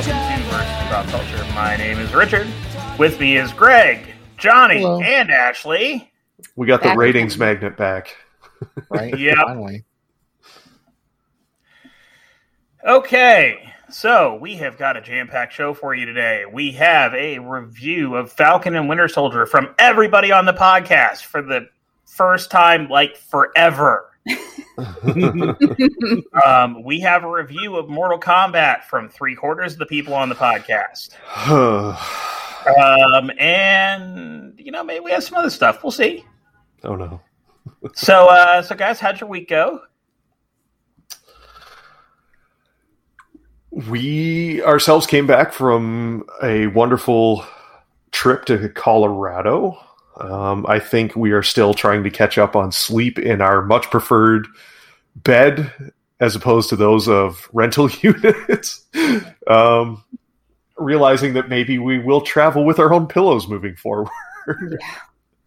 Hello, everybody. Welcome to Versus Pop Culture. My name is Richard. With me is Greg, Johnny, Hello. and Ashley. We got the Back ratings again. magnet back. right? yeah. Finally. Okay, so we have got a jam-packed show for you today. We have a review of Falcon and Winter Soldier from everybody on the podcast for the first time, like forever. Um, we have a review of Mortal Kombat from three quarters of the people on the podcast. Um, and you know, maybe we have some other stuff. We'll see. Oh no. So, uh, so guys, how'd your week go? We ourselves came back from a wonderful trip to Colorado. Um, I think we are still trying to catch up on sleep in our much preferred bed as opposed to those of rental units. um, realizing that maybe we will travel with our own pillows moving forward.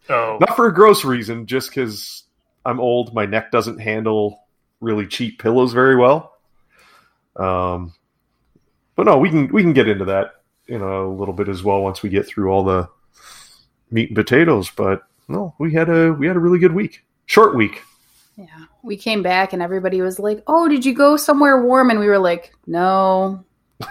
Oh, Not for a gross reason, just because I'm old. My neck doesn't handle really cheap pillows very well. Um, but no, we can we can get into that in a little bit as well once we get through all the meat and potatoes. But no, we had a we had a really good week, short week. Yeah. We came back and everybody was like, "Oh, did you go somewhere warm?" And we were like, "No,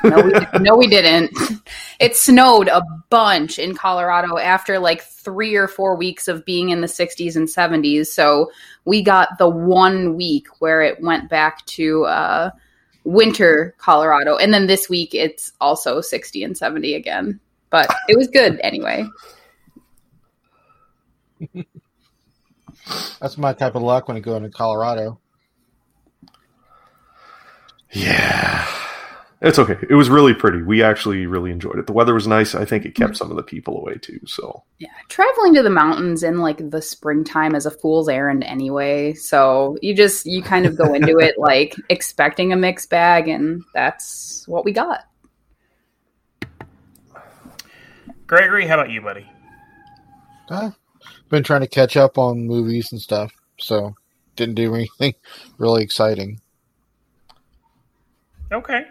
no, we, no, we didn't." It snowed a bunch in Colorado after like three or four weeks of being in the 60s and 70s. So we got the one week where it went back to uh, winter Colorado, and then this week it's also 60 and 70 again. But it was good anyway. That's my type of luck when I go into Colorado. Yeah, it's okay. It was really pretty. We actually really enjoyed it. The weather was nice. I think it kept some of the people away too. So Yeah, traveling to the mountains in like the springtime is a fool's errand anyway. So you just you kind of go into it like expecting a mixed bag, and that's what we got. Gregory, how about you, buddy? Uh, been trying to catch up on movies and stuff, so didn't do anything really exciting. Okay.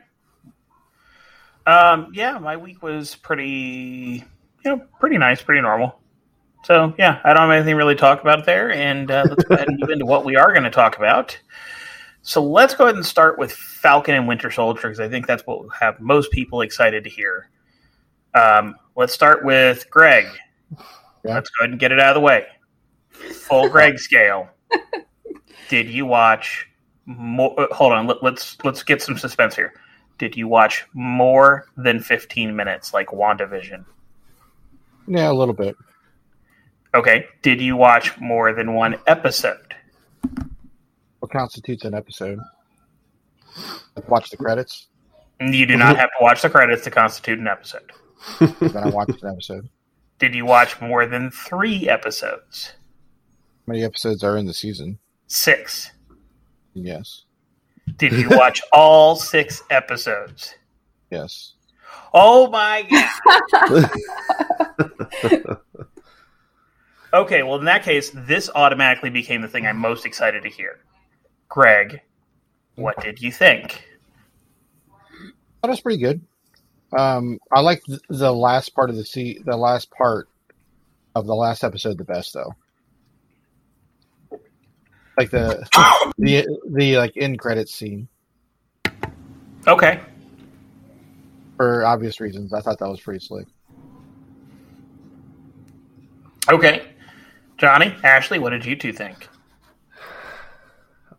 Um, yeah, my week was pretty, you know, pretty nice, pretty normal. So yeah, I don't have anything really to talk about there, and uh, let's go ahead and move into what we are going to talk about. So let's go ahead and start with Falcon and Winter Soldier because I think that's what will have most people excited to hear. Um, let's start with Greg. Yeah. Let's go ahead and get it out of the way. Full Greg scale. Did you watch more? uh, Hold on. Let, let's let's get some suspense here. Did you watch more than fifteen minutes, like WandaVision? Yeah, a little bit. Okay. Did you watch more than one episode? What constitutes an episode? Watch the credits, You do not have to watch the credits to constitute an episode. then I watched an episode. Did you watch more than three episodes? How many episodes are in the season? Six. Yes, Did you watch all six episodes? yes. Oh my god. Okay, well in that case, this automatically became the thing I'm most excited to hear. Greg, what did you think? That was pretty good. Um, I like the last part of the se- the last part of the last episode the best though. Like the the the like end credits scene Okay. for obvious reasons. I thought that was pretty slick. Okay. Johnny, Ashley, what did you two think?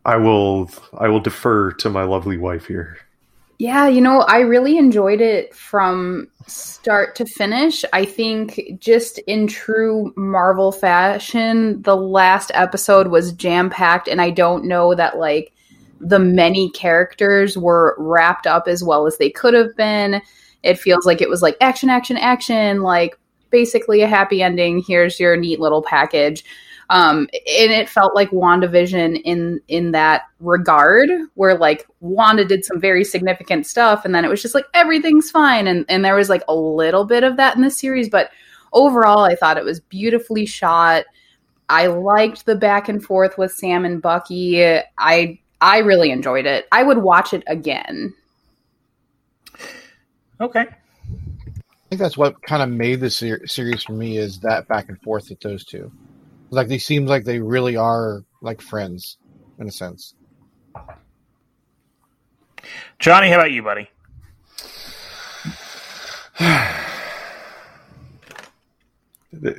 I will I will defer to my lovely wife here. Yeah, you know, I really enjoyed it from start to finish. I think just in true Marvel fashion, the last episode was jam packed, and I don't know that like the many characters were wrapped up as well as they could have been. It feels like it was like action, action, action, like basically a happy ending. Here's your neat little package. Um, and it felt like WandaVision in in that regard, where like Wanda did some very significant stuff, and then it was just like everything's fine, and and there was like a little bit of that in the series, but overall, I thought it was beautifully shot. I liked the back and forth with Sam and Bucky. I I really enjoyed it. I would watch it again. Okay. I think that's what kind of made the ser- series for me is that back and forth with those two. Like they seems like they really are like friends in a sense. Johnny, how about you, buddy?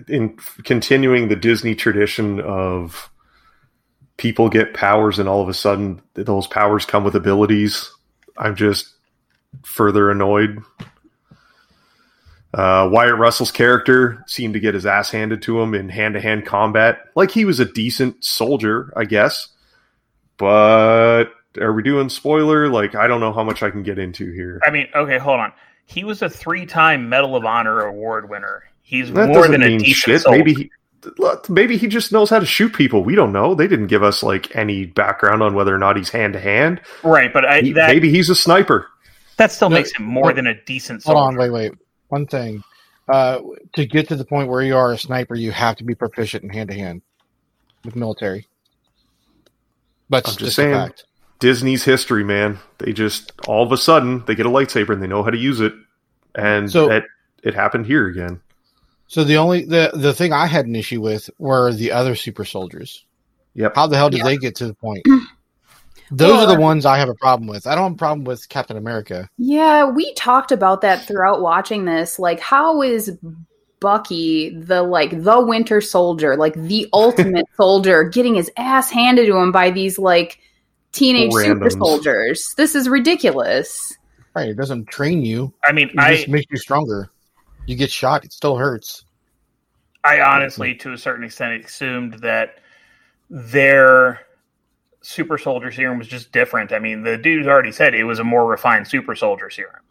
in continuing the Disney tradition of people get powers and all of a sudden those powers come with abilities, I'm just further annoyed. Uh, Wyatt Russell's character seemed to get his ass handed to him in hand to hand combat. Like he was a decent soldier, I guess. But are we doing spoiler? Like, I don't know how much I can get into here. I mean, okay, hold on. He was a three-time Medal of Honor award winner. He's That more than a mean decent shit. soldier. Maybe he, maybe he just knows how to shoot people. We don't know. They didn't give us like any background on whether or not he's hand to hand. right, but I, He- that Maybe he's a sniper. that still No, makes him more no. than a decent Hold soldier. on, wait, wait. One thing. Uh, to get to the point where you are a sniper, you have to be proficient in hand to hand with military. But I'm just just, saying. fact. Disney's history, man. They just all of a sudden they get a lightsaber and they know how to use it, and So- that it happened here again. So the only the the thing I had an issue with were the other super soldiers. Yep. How the hell did Yeah. they get to the point? Those are the ones I have a problem with. I don't have a problem with Captain America. Yeah, we talked about that throughout watching this. Like, how is Bucky the like the Winter Soldier, like the ultimate soldier, getting his ass handed to him by these like teenage super soldiers? This is ridiculous. Right? It doesn't train you. I mean, It I just makes you stronger. You get shot, it still hurts. I honestly, to a certain extent, assumed that their super soldier serum was just different. I mean, the dude already said it was a more refined super soldier serum.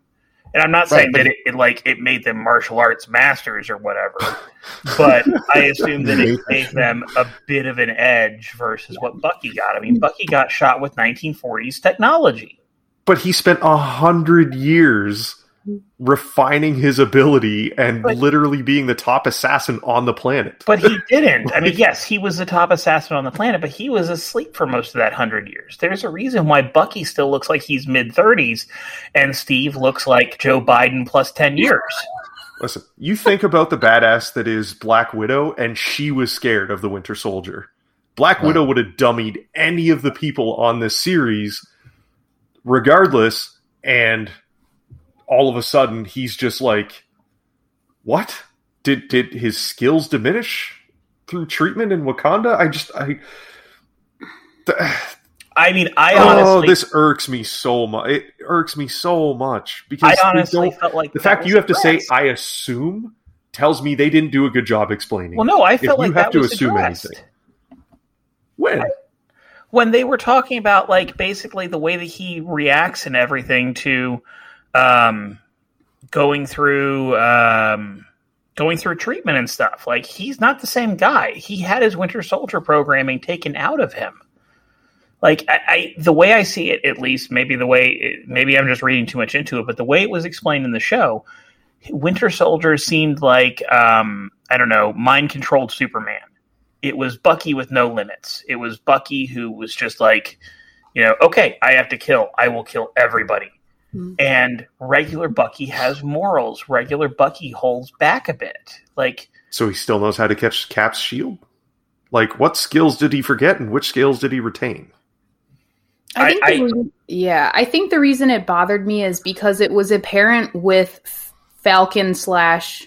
And I'm not Right, saying that it, it like it made them martial arts masters or whatever, but I assume that it gave them a bit of an edge versus what Bucky got. I mean, Bucky got shot with 1940s technology. But he spent a hundred years refining his ability and But- literally being the top assassin on the planet. But he didn't. I mean, yes, he was the top assassin on the planet, but he was asleep for most of that hundred years. There's a reason why Bucky still looks like he's mid thirties, and Steve looks like Joe Biden plus ten years. Listen, you think about the badass that is Black Widow, and she was scared of the Winter Soldier. Black Right. Widow would have dummied any of the people on this series, regardless, and all of a sudden he's just like, "What? Did did his skills diminish through treatment in Wakanda?" I just I. I mean, I oh, honestly, this irks me so much. It irks me so much because I honestly felt like the fact you have to say "I assume" tells me they didn't do a good job explaining. Well, no, I felt you like have that to assume addressed. anything. when when they were talking about like basically the way that he reacts and everything to um, going through um, going through treatment and stuff. Like he's not the same guy. He had his Winter Soldier programming taken out of him. Like I, I the way I see it, at least maybe the way it, maybe I'm just reading too much into it, but the way it was explained in the show, Winter Soldier seemed like um, I don't know, mind controlled Superman it was Bucky with no limits. It was Bucky who was just like, you know, okay, I have to kill. I will kill everybody. Mhm. And regular Bucky has morals. Regular Bucky holds back a bit. Like, so he still knows how to catch Cap's shield. Like, what skills did he forget, and which skills did he retain? I I- think I- the reason, yeah, I think the reason it bothered me is because it was apparent with Falcon slash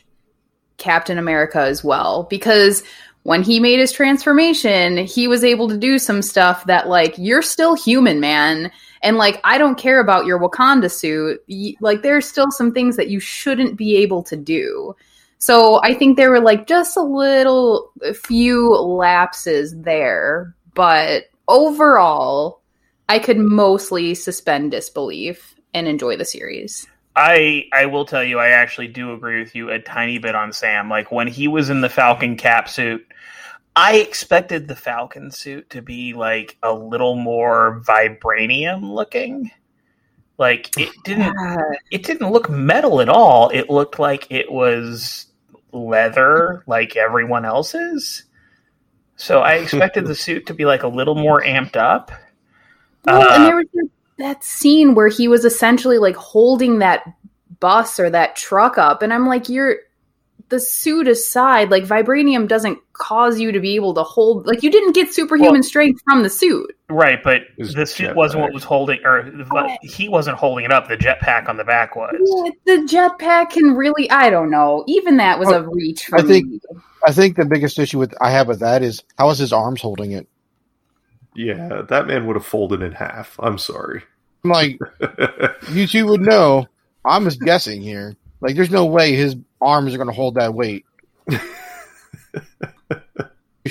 Captain America as well. Because when he made his transformation, he was able to do some stuff that like you're still human, man. And like I don't care about your Wakanda suit. Like there's still some things that you shouldn't be able to do. So I think there were like just a little a few lapses there, but overall I could mostly suspend disbelief and enjoy the series. I I will tell you, I actually do agree with you a tiny bit on Sam. Like when he was in the Falcon cap suit, I expected the Falcon suit to be like a little more vibranium looking. Like it didn't it didn't look metal at all. It looked like it was leather like everyone else's. So I expected the suit to be like a little more amped up. Well, Uh, and there was that scene where he was essentially like holding that bus or that truck up. And I'm like, you're the suit aside, like vibranium doesn't cause you to be able to hold like you didn't get superhuman Well- strength from the suit. Right, but the suit wasn't what was holding, or the- he wasn't holding it up. The jetpack on the back was. Yeah, the jetpack can really I don't know. Even that was oh, a reach for I think- me. I think the biggest issue with I have with that is how is his arms holding it? Yeah, that man would have folded in half. I'm sorry. I'm like, you two would know. I'm just guessing here. Like, there's no way his arms are going to hold that weight. his,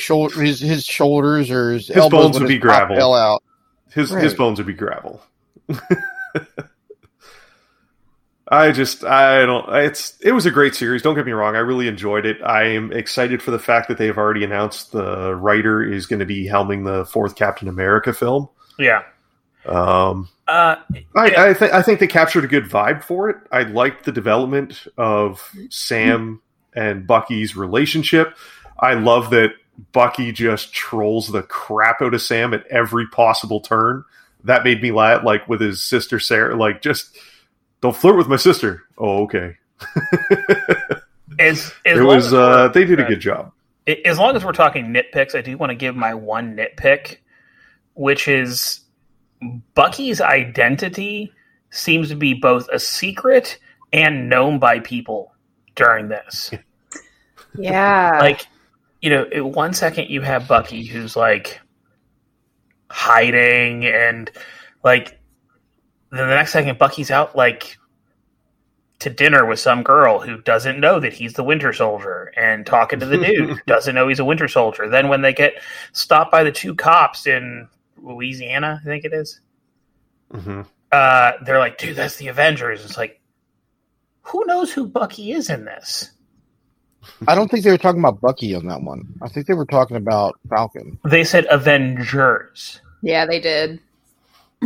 shoulder, his, his shoulders or his, His elbows bones when would be gravel. out. his his bones would be gravel. I just I don't it's it was a great series, don't get me wrong. I really enjoyed it. I am excited for the fact that they've already announced the writer is going to be helming the fourth Captain America film. Yeah. Um Uh, I. I think I think they captured a good vibe for it. I liked the development of Sam and Bucky's relationship. I love that Bucky just trolls the crap out of Sam at every possible turn. That made me laugh, like with his sister Sarah. Like, just don't flirt with my sister. Oh, okay. as, as it was. as Uh, they did a good job. as long as we're talking nitpicks, I do want to give my one nitpick, which is Bucky's identity seems to be both a secret and known by people during this. Yeah. like, you know, in one second you have Bucky who's like hiding and like then the next second Bucky's out like to dinner with some girl who doesn't know that he's the Winter Soldier and talking to the dude who doesn't know he's a Winter Soldier. Then when they get stopped by the two cops in Louisiana, I think it is, hmm uh, they're like, dude, that's the Avengers. It's like, who knows who Bucky is in this? I don't think they were talking about Bucky on that one. I think they were talking about Falcon. They said Avengers. yeah, they did.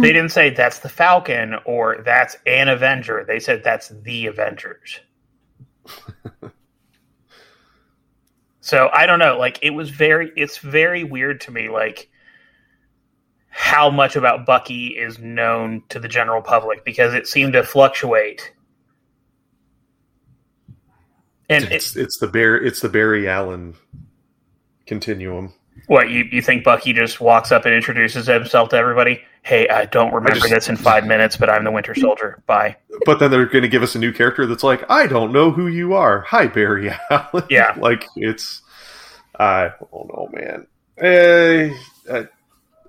They didn't say that's the Falcon or that's an Avenger. They said that's the Avengers. so I don't know. Like it was very, it's very weird to me. Like how much about Bucky is known to the general public because it seemed to fluctuate. And it, It's it's the bear it's the Barry Allen continuum. What you you think Bucky just walks up and introduces himself to everybody? Hey, I don't remember just- this in five minutes, but I'm the Winter Soldier. Bye. But then they're going to give us a new character that's like, I don't know who you are. Hi, Barry Allen. Yeah. like it's, I don't know, man. Eh, I,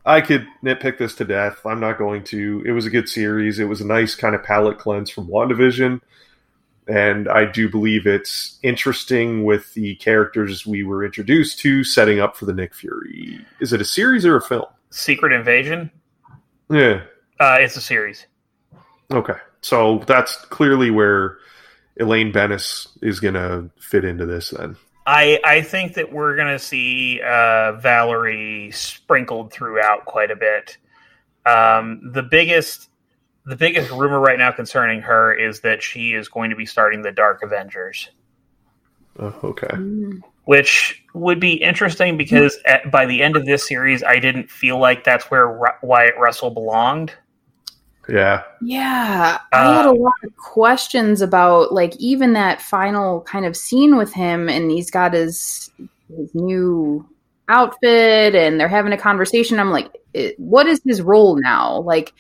I could nitpick this to death. I'm not going to. It was a good series. It was a nice kind of palate cleanse from WandaVision. And I do believe it's interesting with the characters we were introduced to setting up for the Nick Fury. Is it a series or a film? Secret Invasion. Yeah. Uh, it's a series. Okay. So that's clearly where Elaine Benes is going to fit into this then. I I think that we're gonna see uh, Valerie sprinkled throughout quite a bit. Um, the biggest the biggest rumor right now concerning her is that she is going to be starting the Dark Avengers, Oh, okay. which would be interesting because at, by the end of this series, I didn't feel like that's where Ru- Wyatt Russell belonged. Yeah. Yeah, I had a Uh, lot of questions about like even that final kind of scene with him, and he's got his his new outfit, and they're having a conversation. I'm like, it, what is his role now? Like,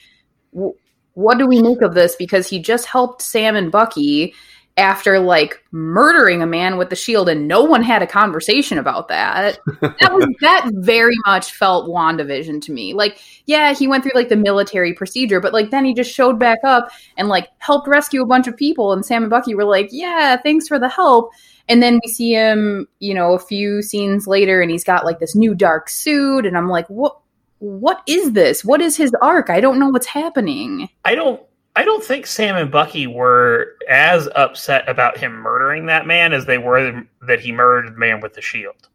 w- what do we make of this? Because he just helped Sam and Bucky after like murdering a man with the shield, and no one had a conversation about that. That was that very much felt WandaVision to me. Like yeah, he went through like the military procedure, but like then he just showed back up and like helped rescue a bunch of people. And Sam and Bucky were like, yeah, thanks for the help. And then we see him, you know, a few scenes later and he's got like this new dark suit. And I'm like, what? What is this? What is his arc? I don't know what's happening. I don't I don't think Sam and Bucky were as upset about him murdering that man as they were that he murdered the man with the shield.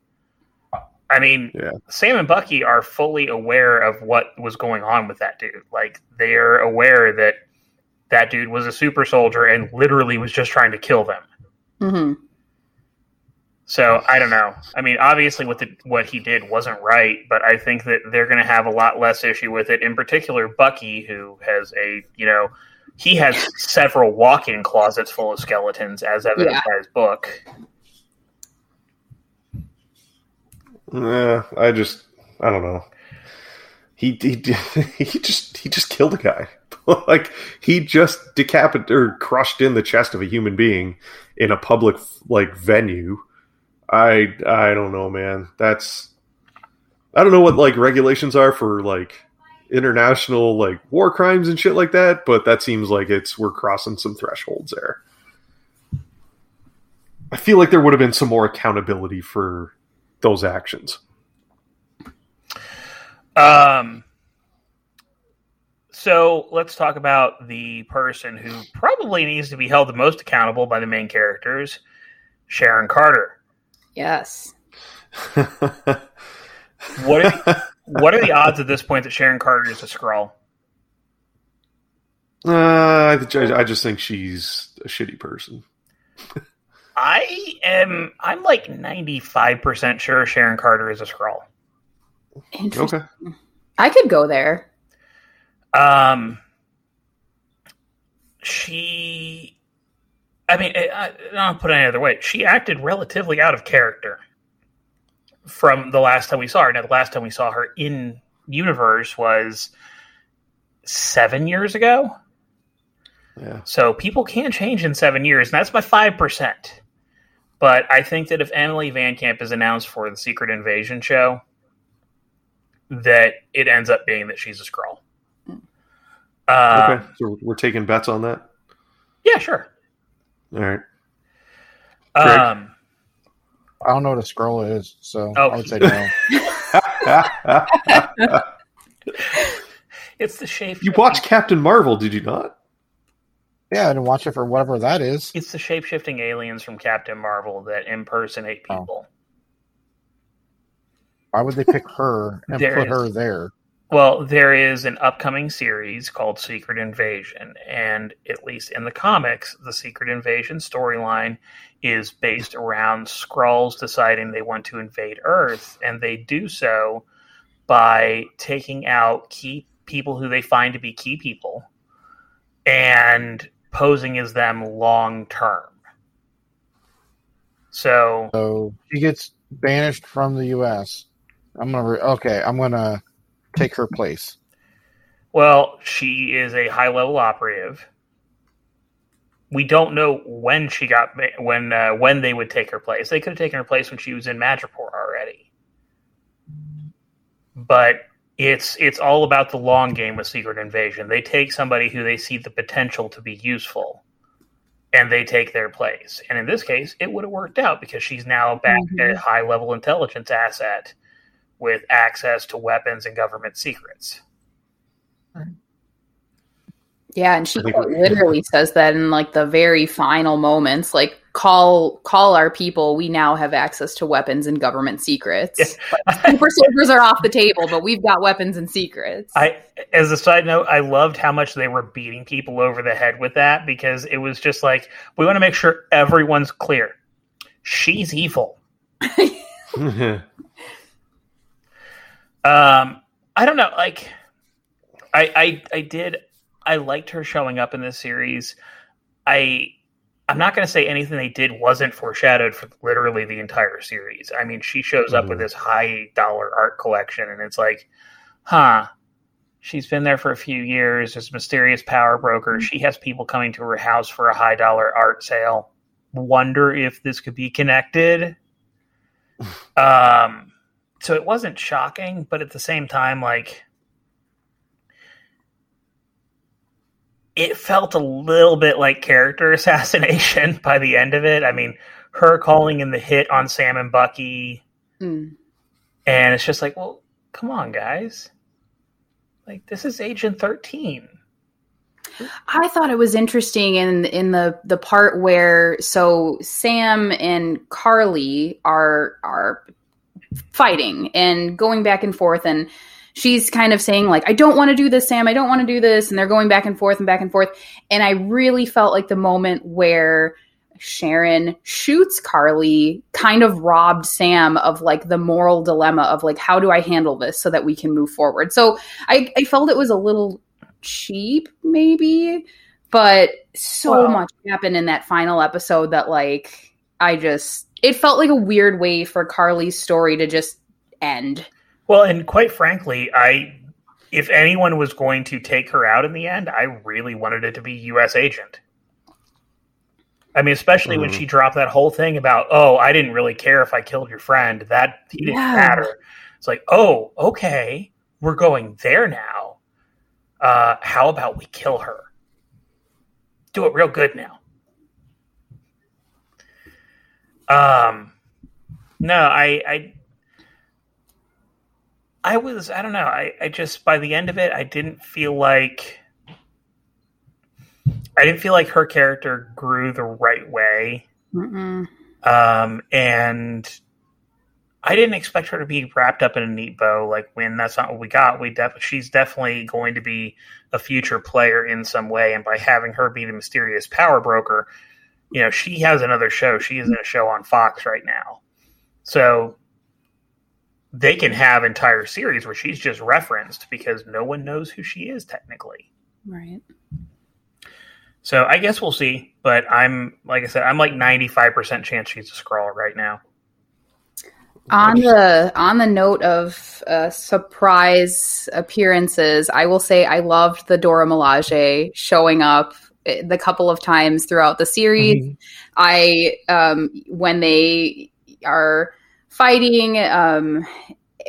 I mean, Yeah. Sam and Bucky are fully aware of what was going on with that dude. Like they're aware that that dude was a super soldier and literally was just trying to kill them. hmm So I don't know. I mean, obviously, what the, what he did wasn't right, but I think that they're going to have a lot less issue with it. In particular, Bucky, who has a you know he has several walk-in closets full of skeletons, as evidenced Yeah. by his book. Yeah, I just I don't know. He he he just he just killed a guy. like he just decapitated or crushed in the chest of a human being in a public like venue. I I don't know, man. That's I don't know what like regulations are for like international like war crimes and shit like that, but that seems like it's we're crossing some thresholds there. I feel like there would have been some more accountability for those actions. Um, so let's talk about the person who probably needs to be held the most accountable by the main characters, Sharon Carter. Yes. What are the, what are the odds at this point that Sharon Carter is a Skrull? Uh, I, I just think she's a shitty person. I am. I'm like ninety five percent sure Sharon Carter is a Skrull. Okay. I could go there. Um, she. I mean, I, I don't put it any other way. She acted relatively out of character from the last time we saw her. Now, the last time we saw her in universe was seven years ago. Yeah. So people can change in seven years, and that's my five percent. But I think that if Emily VanCamp is announced for the Secret Invasion show, that it ends up being that she's a Skrull. Uh, Okay. So we're taking bets on that. Yeah, sure. All right. Greg? Um, I don't know what a Skrull is, so Oh. I would say no. it's the shape. you watched Captain Marvel, did you not? yeah, I didn't watch it for whatever that is. It's the shape shifting aliens from Captain Marvel that impersonate Oh. people. Why would they pick her and There put her there? Well, there is an upcoming series called Secret Invasion, and at least in the comics, the Secret Invasion storyline is based around Skrulls deciding they want to invade Earth, and they do so by taking out key people who they find to be key people and posing as them long term. So So he gets banished from the U.S. I'm gonna re- okay. I'm gonna take her place. Well, she is a high level operative. We don't know when she got when uh, when they would take her place. They could have taken her place when she was in Madripoor already. But it's it's all about the long game with Secret Invasion. They take somebody who they see the potential to be useful, and they take their place. And in this case, it would have worked out because she's now back Mhm. a high level intelligence asset with access to weapons and government secrets. Yeah, and she I think quite we- literally says that in like the very final moments, like call call our people. We now have access to weapons and government secrets. Super soldiers are off the table, but we've got weapons and secrets. I, as a side note, I loved how much they were beating people over the head with that because it was just like we want to make sure everyone's clear. She's evil. Um, I don't know. Like, I, I, I did. I liked her showing up in this series. I, I'm not going to say anything they did wasn't foreshadowed for literally the entire series. I mean, she shows up with Mhm. this high dollar art collection, and it's like, huh. She's been there for a few years. This mysterious power broker. She has people coming to her house for a high dollar art sale. Wonder if this could be connected. Um, so it wasn't shocking, but at the same time, like it felt a little bit like character assassination by the end of it. I mean, her calling in the hit on Sam and Bucky, Mm. and it's just like, well, come on, guys. Like this is Agent Thirteen. I thought it was interesting in in the the part where so Sam and Carly are are fighting and going back and forth. And she's kind of saying like I don't want to do this Sam. I don't want to do this. And they're going back and forth and back and forth. And I really felt like the moment where Sharon shoots Carly kind of robbed Sam of like the moral dilemma of like how do I handle this so that we can move forward. So I, I felt it was a little cheap maybe but so much happened in that final episode that like I just it felt like a weird way for Carly's story to just end. Well, and quite frankly, I if anyone was going to take her out in the end, I really wanted it to be U.S. Agent. I mean, especially when Mhm. she dropped that whole thing about, "Oh, I didn't really care if I killed your friend. That he didn't Yeah. matter." It's like, "Oh, okay, we're going there now. Uh, how about we kill her? Do it real good now." Um, no, I, I I was I don't know. I, I just by the end of it I didn't feel like I didn't feel like her character grew the right way. Mm-mm. Um and I didn't expect her to be wrapped up in a neat bow like when that's not what we got. We def- she's definitely going to be a future player in some way and by having her be the mysterious power broker, you know, she has another show. She is in a show on Fox right now. So they can have entire series where she's just referenced because no one knows who she is technically. Right. So I guess we'll see. But I'm like I said, I'm like 95% chance she's a Skrull right now. On the on the note of uh, surprise appearances, I will say I loved the Dora Milaje showing up the couple of times throughout the series. Mhm. I um, when they are fighting um,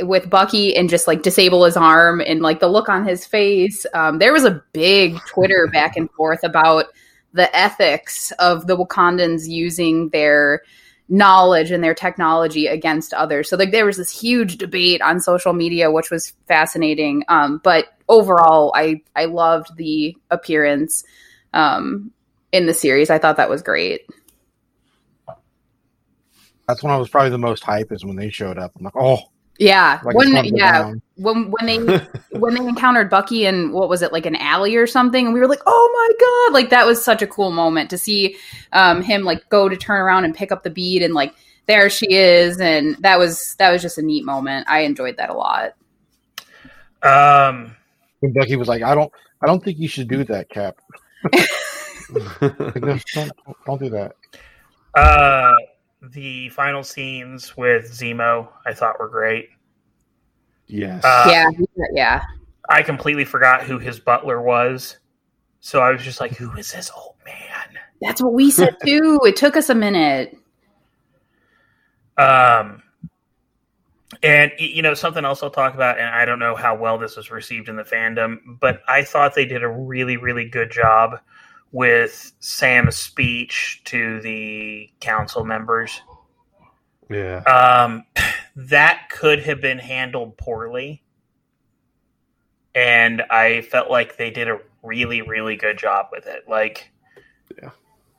with Bucky and just like disable his arm and like the look on his face. Um, there was a big Twitter back and forth about the ethics of the Wakandans using their knowledge and their technology against others. So like there was this huge debate on social media, which was fascinating. Um, but overall, I I loved the appearance um, in the series. I thought that was great. That's when I was probably the most hype is when they showed up. I'm like, oh, Yeah, like when it's gonna go yeah down. when when they when they encountered Bucky and what was it like an alley or something, and we were like, oh my god, like that was such a cool moment to see um, him like go to turn around and pick up the bead and like there she is, and that was that was just a neat moment. I enjoyed that a lot. Um, When Becky was like, I don't, I don't think you should do that, Cap. Like, no, don't, don't do that. uh, the final scenes with Zemo I thought were great. yes. Uh, yeah, yeah. I completely forgot who his butler was. So I was just like, who is this old man? That's what we said too. It took us a minute. Um, and you know something else I'll talk about, and I don't know how well this was received in the fandom, but I thought they did a really, really good job with Sam's speech to the council members. yeah. Um, that could have been handled poorly, and I felt like they did a really, really good job with it. Like, Yeah.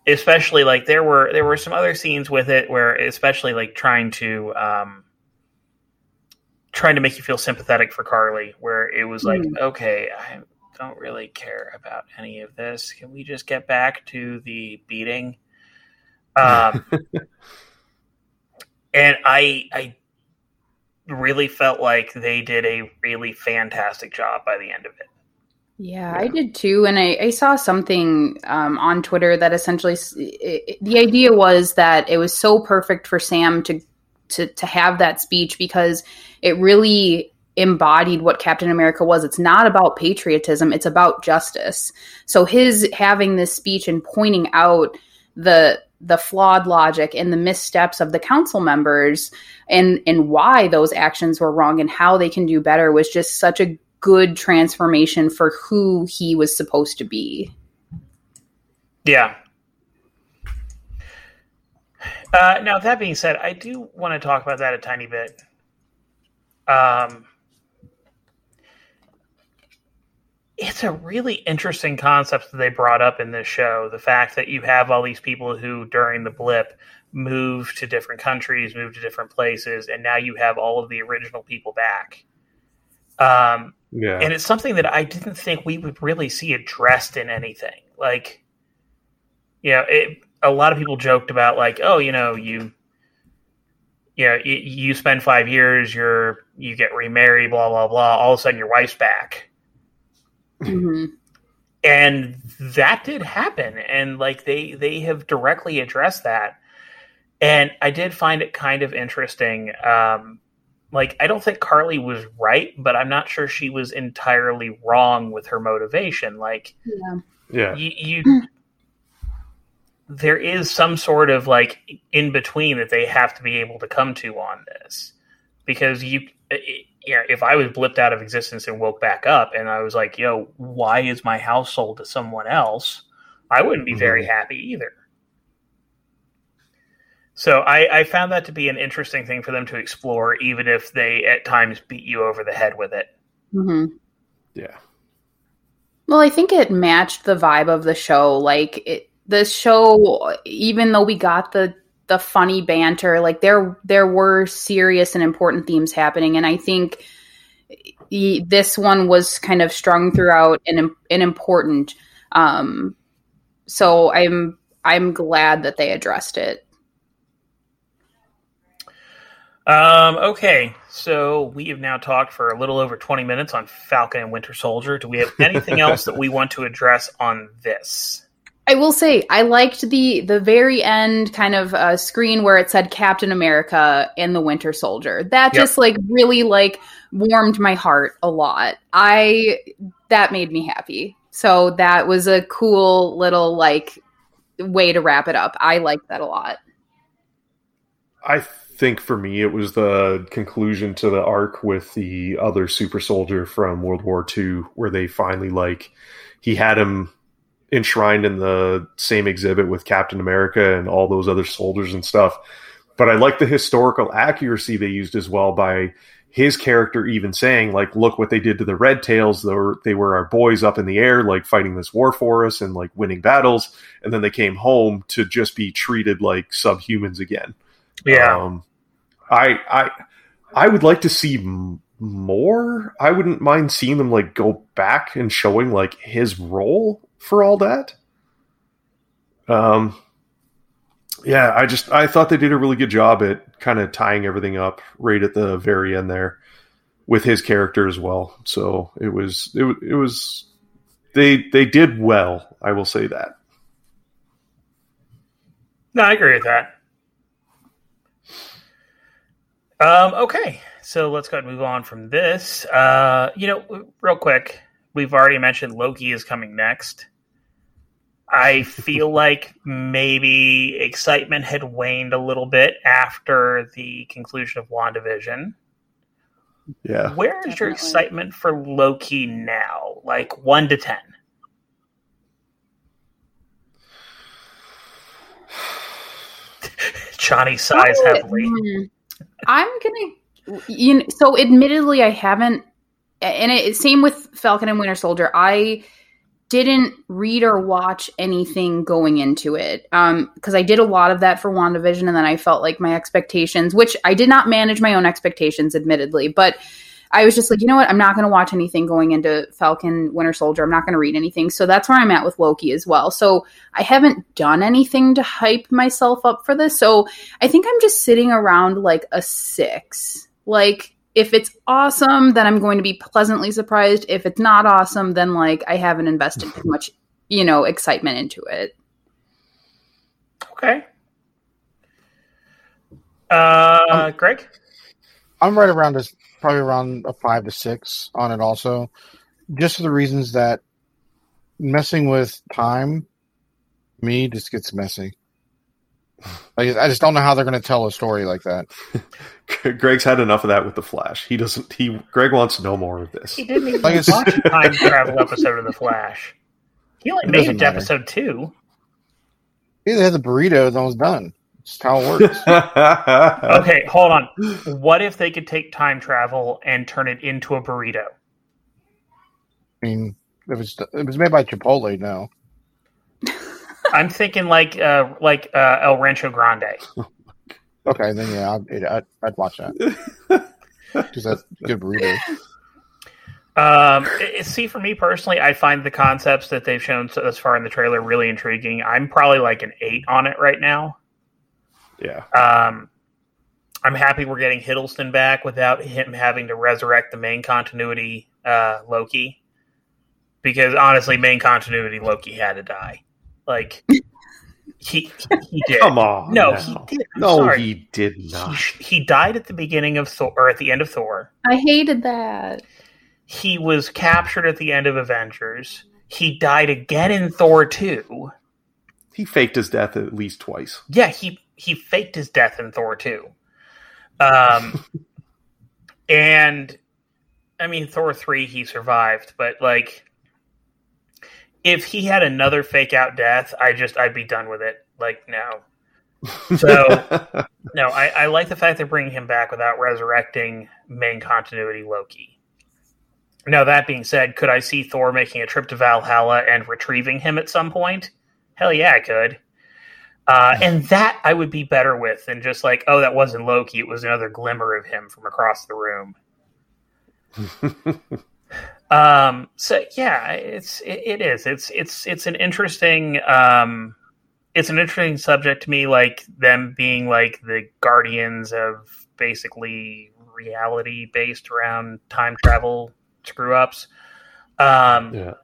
especially like there were there were some other scenes with it where, especially like trying to um, trying to make you feel sympathetic for Carly, where it was like, Mhm. okay, I don't really care about any of this. Can we just get back to the beating? Um, and I I really felt like they did a really fantastic job by the end of it. Yeah, I did too. And I, I saw something um, on Twitter that essentially it, it- the idea was that it was so perfect for Sam to, to to have that speech because it really embodied what Captain America was. It's not about patriotism; it's about justice. So his having this speech and pointing out the the flawed logic and the missteps of the council members and and why those actions were wrong and how they can do better was just such a good transformation for who he was supposed to be. Yeah. Uh, now, that being said, I do want to talk about that a tiny bit. Um, it's a really interesting concept that they brought up in this show. The fact that you have all these people who, during the blip, move to different countries, move to different places, and now you have all of the original people back. Um, yeah. and it's something that I didn't think we would really see addressed in anything. Like, you know, it, a lot of people joked about like, oh, you know, you, you know, you, you spend five years, you're you get remarried, blah blah blah. All of a sudden, your wife's back, Mhm. and that did happen and like they they have directly addressed that and i did find it kind of interesting um like i don't think carly was right but i'm not sure she was entirely wrong with her motivation like Yeah. Yeah. you, you there is some sort of like in between that they have to be able to come to on this. Because you it, yeah if i was blipped out of existence and woke back up and i was like yo why is my house sold to someone else? I wouldn't be very happy either. So I, I found that to be an interesting thing for them to explore even if they at times beat you over the head with it. Hmm Yeah. Well, I think it matched the vibe of the show. Like it, the show, even though we got the the funny banter, like there there were serious and important themes happening, and I think y- this one was kind of strung throughout and and important. Um, so I'm I'm glad that they addressed it. Um, okay, so we have now talked for a little over 20 minutes on Falcon and Winter Soldier. Do we have anything else that we want to address on this? I will say I liked the the very end kind of uh, screen where it said Captain America and the Winter Soldier. That Yep. just like really like warmed my heart a lot. I that made me happy. So that was a cool little like way to wrap it up. I liked that a lot. I think for me, it was the conclusion to the arc with the other super soldier from World War II, where they finally like he had him enshrined in the same exhibit with Captain America and all those other soldiers and stuff. But I like the historical accuracy they used as well by his character even saying like look what they did to the red tails they were, they were our boys up in the air like fighting this war for us and like winning battles and then they came home to just be treated like subhumans again Yeah. um, I I I would like to see m- more. I wouldn't mind seeing them like go back and showing like his role for all that. Um, yeah, I just I thought they did a really good job at kind of tying everything up right at the very end there with his character as well. So it was it it was they they did well. I will say that. No, I agree with that. Um, okay, so let's go and move on from this. Uh, you know, real quick, we've already mentioned Loki is coming next. I feel like maybe excitement had waned a little bit after the conclusion of WandaVision. Yeah. Where is your excitement for Loki now? Like one to ten? Johnny sighs heavily. mm. I'm gonna, you know, so admittedly, I haven't, and it same with Falcon and Winter Soldier. I didn't read or watch anything going into it um because I did a lot of that for WandaVision, and then I felt like my expectations, which I did not manage my own expectations, admittedly, but. I was just like, you know what? I'm not going to watch anything going into Falcon Winter Soldier. I'm not going to read anything. So that's where I'm at with Loki as well. So I haven't done anything to hype myself up for this. So I think I'm just sitting around like a six. Like, if it's awesome, then I'm going to be pleasantly surprised. If it's not awesome, then like I haven't invested too much, you know, excitement into it. Okay. Uh, Greg? I'm right around this, probably around a five to six on it. Also, just for the reasons that messing with time, me just gets messy. Like, I just don't know how they're going to tell a story like that. Greg's had enough of that with the Flash. He doesn't. He Greg wants no more of this. He didn't even Like it's- watch a time travel episode of The Flash. He only It made it to matter. episode two. He had the burrito, then it was done. It's how it works. Okay, hold on. What if they could take time travel and turn it into a burrito? I mean, it was it was made by Chipotle. No, I'm thinking like uh, like uh, El Rancho Grande. okay, then yeah, I'd, I'd, I'd watch that because that's good burrito. Um, it- see, for me personally, I find the concepts that they've shown so- thus far in the trailer really intriguing. I'm probably like an eight on it right now. yeah. Um, I'm happy we're getting Hiddleston back without him having to resurrect the main continuity uh, Loki, because honestly, main continuity Loki had to die. Like he he did. Come on. No, now. he did. I'm No, sorry. he did He, not. he died at the beginning of Thor, or at the end of Thor. I hated that. He was captured at the end of Avengers. He died again in Thor 2. He faked his death at least twice. Yeah, he he faked his death in Thor 2. Um and I mean Thor 3 he survived, but like if he had another fake out death, I just I'd be done with it. Like no. So no, I, I like the fact they're bringing him back without resurrecting main continuity Loki. Now that being said, could I see Thor making a trip to Valhalla and retrieving him at some point? Hell yeah, I could. Uh, and that I would be better with than just like, oh, that wasn't Loki; it was another glimmer of him from across the room. Um, so yeah, it's it, it is. It's it's it's an interesting um, it's an interesting subject to me. Like them being like the guardians of basically reality based around time travel screw ups. Um, yeah.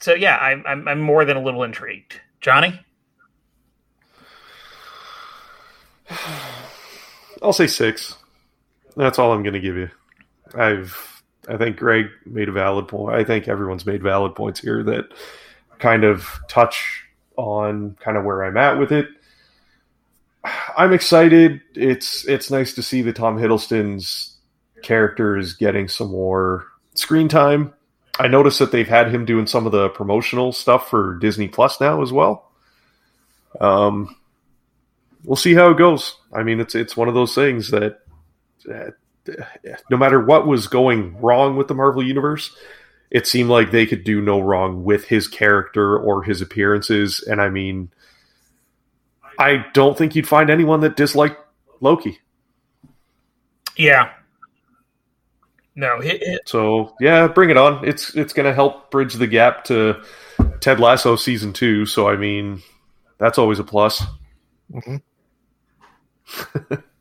So yeah, I'm, I'm I'm more than a little intrigued. Johnny, I'll say six. That's all I'm going to give you. I've, I think Greg made a valid point. I think everyone's made valid points here that kind of touch on kind of where I'm at with it. I'm excited. It's it's nice to see that Tom Hiddleston's character is getting some more screen time. I noticed that they've had him doing some of the promotional stuff for Disney Plus now as well. Um, we'll see how it goes. I mean, it's it's one of those things that uh, no matter what was going wrong with the Marvel universe, it seemed like they could do no wrong with his character or his appearances. And I mean, I don't think you'd find anyone that disliked Loki. yeah, no, it, it, So yeah, bring it on. It's it's going to help bridge the gap to Ted Lasso season two. So I mean, that's always a plus. Mhm.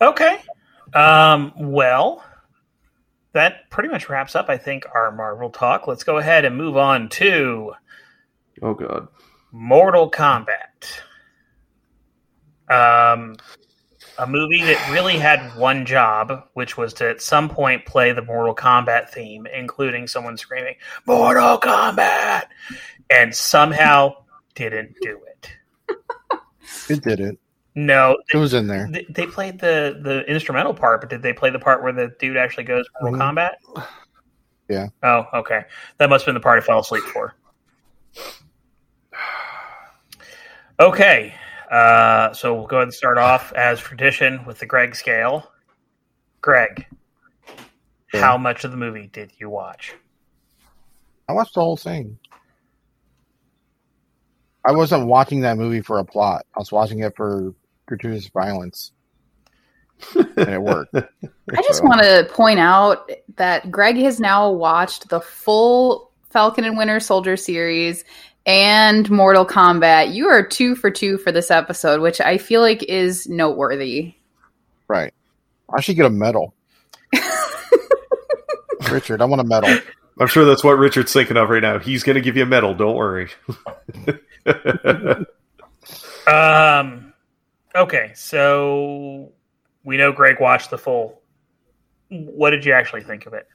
Okay. Um, well, that pretty much wraps up, I think, our Marvel talk. Let's go ahead and move on to Oh god. Mortal Kombat. Um, a movie that really had one job, which was to at some point play the Mortal Kombat theme, including someone screaming "Mortal Kombat," and somehow didn't do it. It didn't. No, It was in there. they, they played the the instrumental part, but did they play the part where the dude actually goes Mortal Mhm. Kombat? Yeah. Oh, okay. That must have been the part I fell asleep for. Okay. Uh, so we'll go ahead and start off as tradition with the Greg scale. Greg, Yeah. how much of the movie did you watch? I watched the whole thing. I wasn't watching that movie for a plot. I was watching it for gratuitous violence, and it worked. I just So, want to point out that Greg has now watched the full Falcon and Winter Soldier series and Mortal Kombat. You are two for two for this episode, which I feel like is noteworthy. right. I should get a medal, Richard. I want a medal. I'm sure that's what Richard's thinking of right now. He's going to give you a medal. Don't worry. Um, okay, so we know Greg watched the full. What did you actually think of it?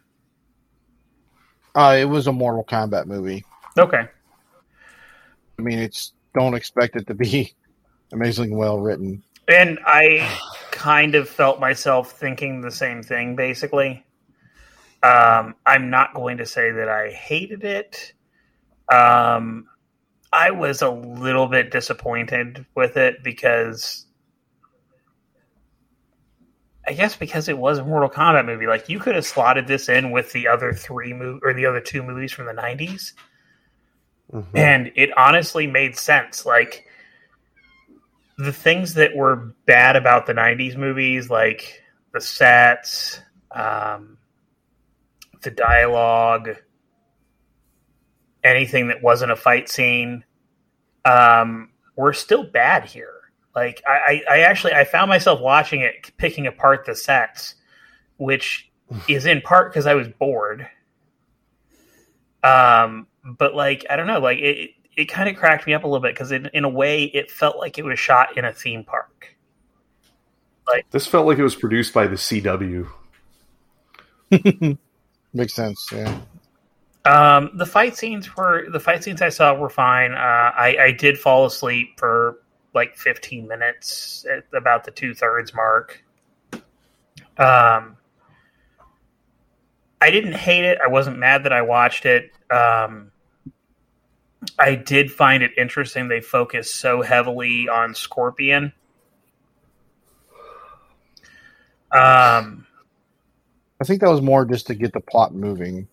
Uh, it was a Mortal Kombat movie. Okay. I mean, it's don't expect it to be amazingly well written. And I kind of felt myself thinking the same thing, basically. Um, I'm not going to say that I hated it. Um, I was a little bit disappointed with it because I guess because it was a Mortal Kombat movie. Like you could have slotted this in with the other three mov- or the other two movies from the 90s Mhm. and it honestly made sense like the things that were bad about the 90s movies like the sets um, the dialogue anything that wasn't a fight scene um, were still bad here like I, I, I actually i found myself watching it picking apart the sets which is in part because I was bored. Um, but like I don't know, like it it kind of cracked me up a little bit because in in a way it felt like it was shot in a theme park. Like This felt like it was produced by the CW. Makes sense. Yeah. Um, the fight scenes were the fight scenes I saw were fine. Uh, I, I did fall asleep for like 15 minutes at about the two thirds mark. Um, I didn't hate it. I wasn't mad that I watched it. Um, I did find it interesting. They focus so heavily on Scorpion. Um, I think that was more just to get the plot moving.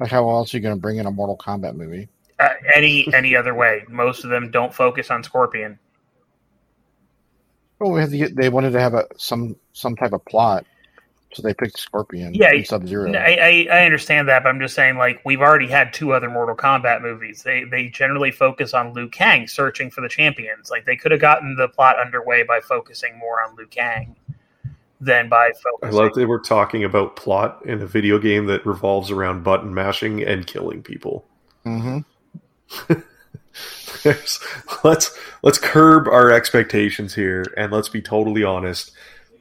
Like, how else are you going to bring in a Mortal Kombat movie? uh, any any other way. Most of them don't focus on Scorpion. Well, we have to get. They wanted to have a some some type of plot, so they picked Scorpion. Yeah, Sub Zero. I, I I understand that, but I'm just saying, like, we've already had two other Mortal Kombat movies. They they generally focus on Liu Kang searching for the champions. Like, they could have gotten the plot underway by focusing more on Liu Kang than by focusing. I focusing. love that we're talking about plot in a video game that revolves around button mashing and killing people. hmm There's- let's let's curb our expectations here and let's be totally honest.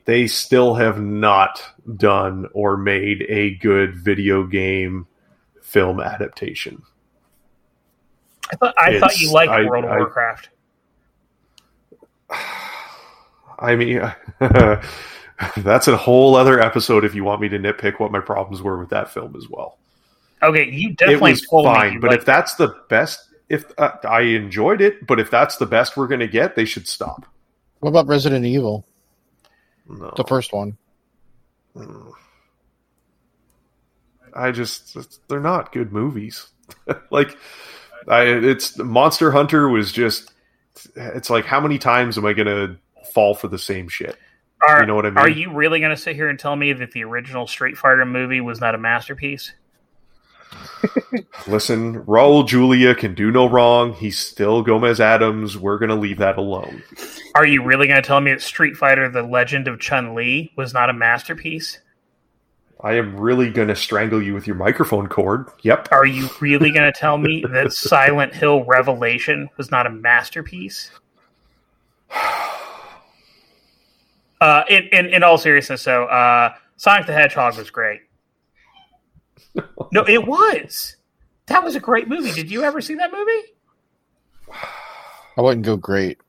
They still have not done or made a good video game film adaptation. I thought I thought you liked I- World of I- Warcraft. I mean, that's a whole other episode if you want me to nitpick what my problems were with that film as well. Okay, you it definitely was told fine, but if that's the best, if uh, I enjoyed it, but if that's the best we're going to get, they should stop. What about Resident Evil, No. the first one? Mm. I just they're not good movies. like I it's Monster Hunter was just it's like how many times am I going to fall for the same shit? Are, you know what I mean? Are you really going to sit here and tell me that the original Street Fighter movie was not a masterpiece? Listen, Raul Julia can do no wrong. He's still Gomez Addams. We're going to leave that alone. Are you really going to tell me that Street Fighter: The Legend of Chun Li was not a masterpiece? I am really going to strangle you with your microphone cord. Yep. Are you really going to tell me that Silent Hill Revelation was not a masterpiece? Uh, in, in in all seriousness, so uh, Sonic the Hedgehog was great. No, it was. That was a great movie. Did you ever see that movie? I wouldn't go great.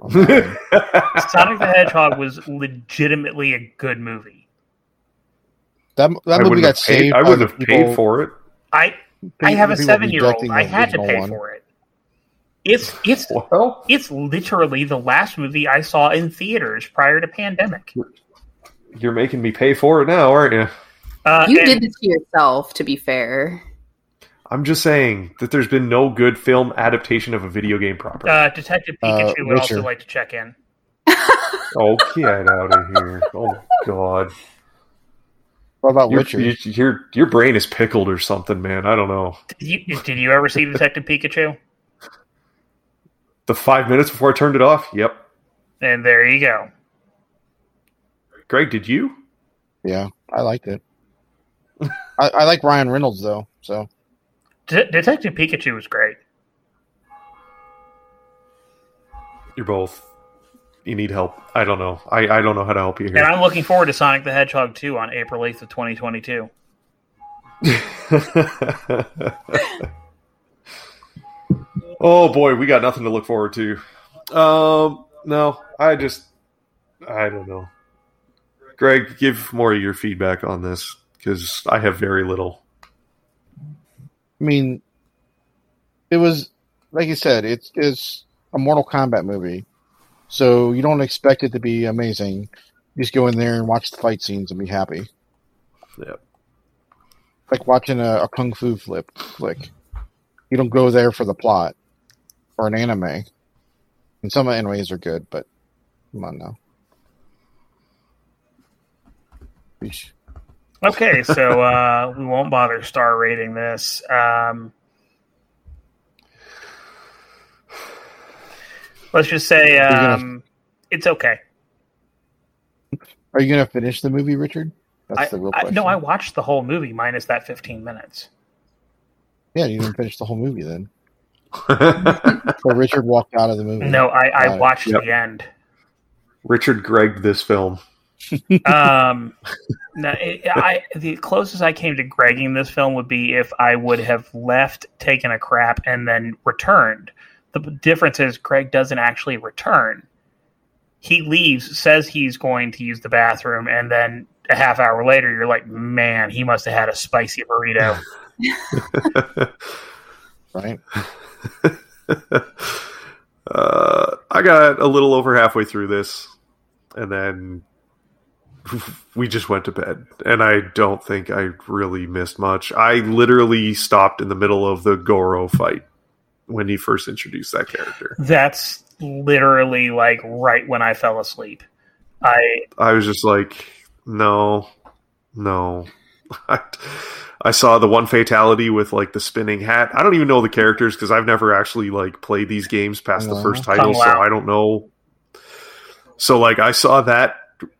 Sonic the Hedgehog was legitimately a good movie. That that I movie got paid, saved. I wouldn't have people- paid for it. I I have a seven year old. I had to pay one. for it. It's it's Well, it's literally the last movie I saw in theaters prior to pandemic. you're making me pay for it now, aren't you? Uh, You and- did this to yourself, to be fair. I'm just saying that there's been no good film adaptation of a video game property. Uh, Detective Uh, Pikachu would also like to check in. oh, get out of here! Oh God, What about your, Witcher? your your your brain is pickled or something, man. I don't know. Did you, did you ever see Detective Pikachu? The five minutes before I turned it off. Yep. And there you go. Greg, did you? Yeah, I liked it. I, I like Ryan Reynolds though, so De- Detective Pikachu was great. You're both. You need help. I don't know. I, I don't know how to help you here. And. I'm looking forward to Sonic the Hedgehog 2 on April 8th of 2022. oh boy, we got nothing to look forward to. Um, no, I just, I don't know. Greg, give more of your feedback on this because I have very little. I mean, it was like you said, it's it's a Mortal Kombat movie, so you don't expect it to be amazing. You just go in there and watch the fight scenes and be happy. Yep. Like watching a, a kung fu flip flick. You don't go there for the plot or an anime. And some animes are good, but come on now. Yeesh. Okay, so uh, we won't bother star rating this. Um, let's just say gonna- um, it's okay. Are you gonna finish the movie, Richard? That's I, the real I, no, I watched the whole movie minus that 15 minutes. yeah, you didn't finish the whole movie then. So Richard walked out of the movie. No, I, I Got watched Yep. the end. Richard Gregg this film. Um, no, it, I the closest I came to Gregging this film would be if I would have left, taken a crap, and then returned. The difference is Greg doesn't actually return. He leaves, says he's going to use the bathroom, and then a half hour later, you're like, man, he must have had a spicy burrito. right? uh, I got a little over halfway through this, and then we just went to bed. And I don't think I really missed much. I literally stopped in the middle of the Goro fight when he first introduced that character. That's literally like right when I fell asleep. I I was just like, no, no. I, I saw the one fatality with like the spinning hat. I don't even know the characters because I've never actually like played these games past the first title, Kung so I don't know. So like I saw that,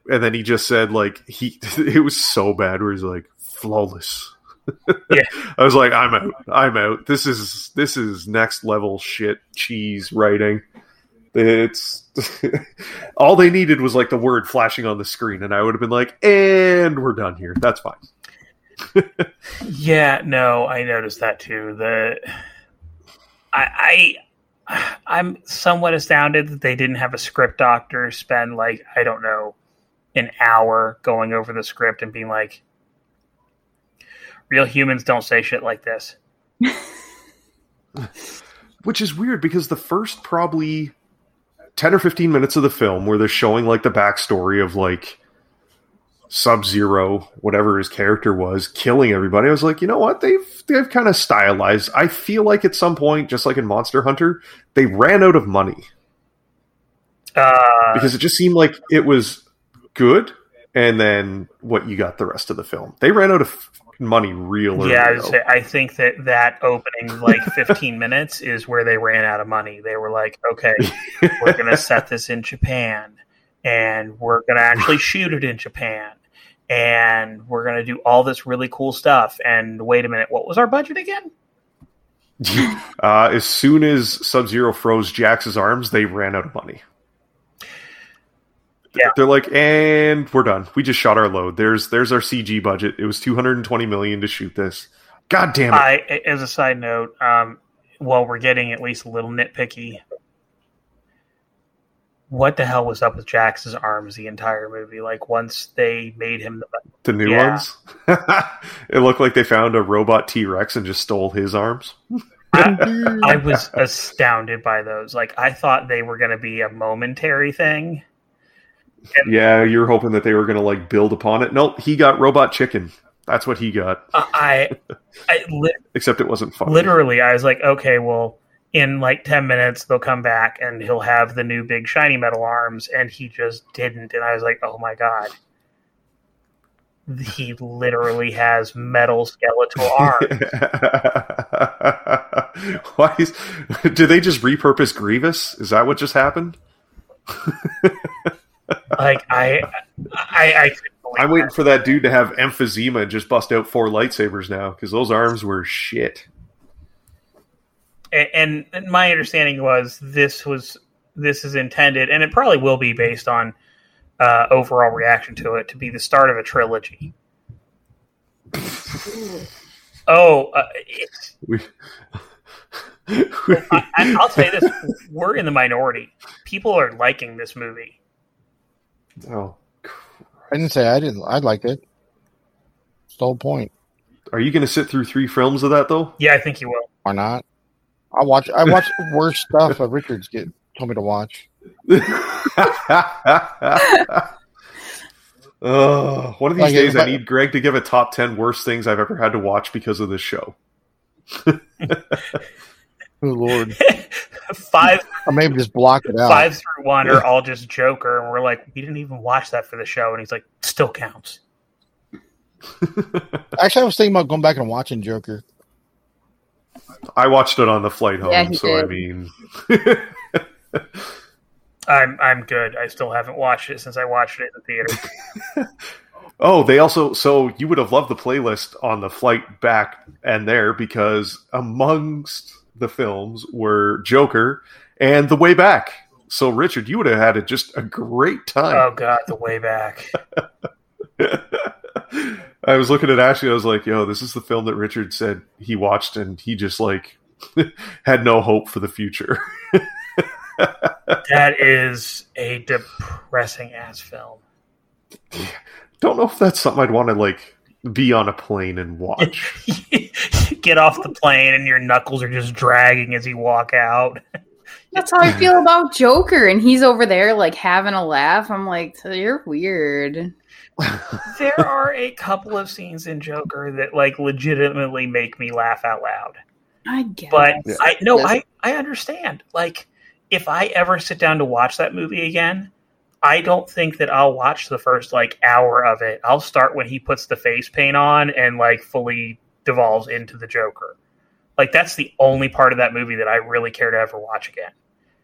and then he just said like he it was so bad where he's like flawless. Yeah. I was like, I'm out. I'm out. This is this is next level shit cheese writing. It's all they needed was like the word flashing on the screen, and I would have been like, and we're done here. That's fine. Yeah, no, I noticed that too. The I, I I'm somewhat astounded that they didn't have a script doctor spend like I don't know an hour going over the script and being like, real humans don't say shit like this. Which is weird because the first probably 10 or 15 minutes of the film where they're showing like the backstory of like Sub Zero, whatever his character was, killing everybody. I was like, you know what? They've they've kind of stylized. I feel like at some point, just like in Monster Hunter, they ran out of money Uh, because it just seemed like it was good, and then what you got the rest of the film. They ran out of money real early. yeah, I, say, I think that that opening like 15 minutes is where they ran out of money. They were like, okay, we're going to set this in Japan and we're going to actually shoot it in Japan and we're going to do all this really cool stuff. And wait a minute, what was our budget again? uh, as soon as Sub Zero froze Jax's arms, they ran out of money. Yeah. They're like, and we're done. We just shot our load. There's there's our CG budget. It was 220 million to shoot this. God damn it. I, as a side note, um, while we're getting at least a little nitpicky, what the hell was up with Jax's arms the entire movie? Like once they made him the the new yeah. ones. it looked like they found a robot T Rex and just stole his arms. I, I was astounded by those. Like I thought they were going to be a momentary thing. Yeah, you're hoping that they were going to like build upon it. Nope, he got robot chicken. That's what he got. Uh, I, I li- Except it wasn't fun. literally, I was like, okay, well, in like ten minutes they'll come back and he'll have the new big shiny metal arms, and he just didn't. And I was like, oh my god, he literally has metal skeletal arms. Why is? Did they just repurpose Grievous? Is that what just happened? Like I, I, I. Couldn't I'm waiting that. for that dude to have emphysema and just bust out four lightsabers now because those arms were shit. And, and my understanding was this was this is intended, and it probably will be based on uh, overall reaction to it to be the start of a trilogy. oh, uh, it's, We, I, I- I'll say this: we're in the minority. People are liking this movie. Oh, I didn't say I didn't. I liked it. It's the whole point. are you going to sit through three films of that though? Yeah, I think you will. Why not? I watch. I watch worse stuff that Richards get told me to watch. oh, one of these Like, days, I I- need Greg to give a top ten worst things I've ever had to watch because of this show. Oh Lord! five, Or maybe just block it out. five through one are all just Joker, and we're like, we didn't even watch that for the show, and he's like, still counts. Actually, I was thinking about going back and watching Joker. I watched it on the flight home, Yeah, he so I mean, I'm I'm good. I still haven't watched it since I watched it in the theater. Oh, they also so you would have loved the playlist on the flight back and there because amongst the films were Joker and The Way Back. So Richard, you would have had it just a great time. Oh god, the way back. I was looking at Ashley. I was like, "Yo, this is the film that Richard said he watched, and he just like had no hope for the future." that is a depressing ass film. Don't know if that's something I'd want to like be on a plane and watch. You get off the plane and your knuckles are just dragging as you walk out. That's how I feel about Joker, and he's over there like having a laugh. I'm like, you're weird. there are a couple of scenes in Joker that like legitimately make me laugh out loud. I guess. But I no, I I understand. Like if I ever sit down to watch that movie again, I don't think that I'll watch the first like hour of it. I'll start when he puts the face paint on and like fully devolves into the Joker. Like that's the only part of that movie that I really care to ever watch again.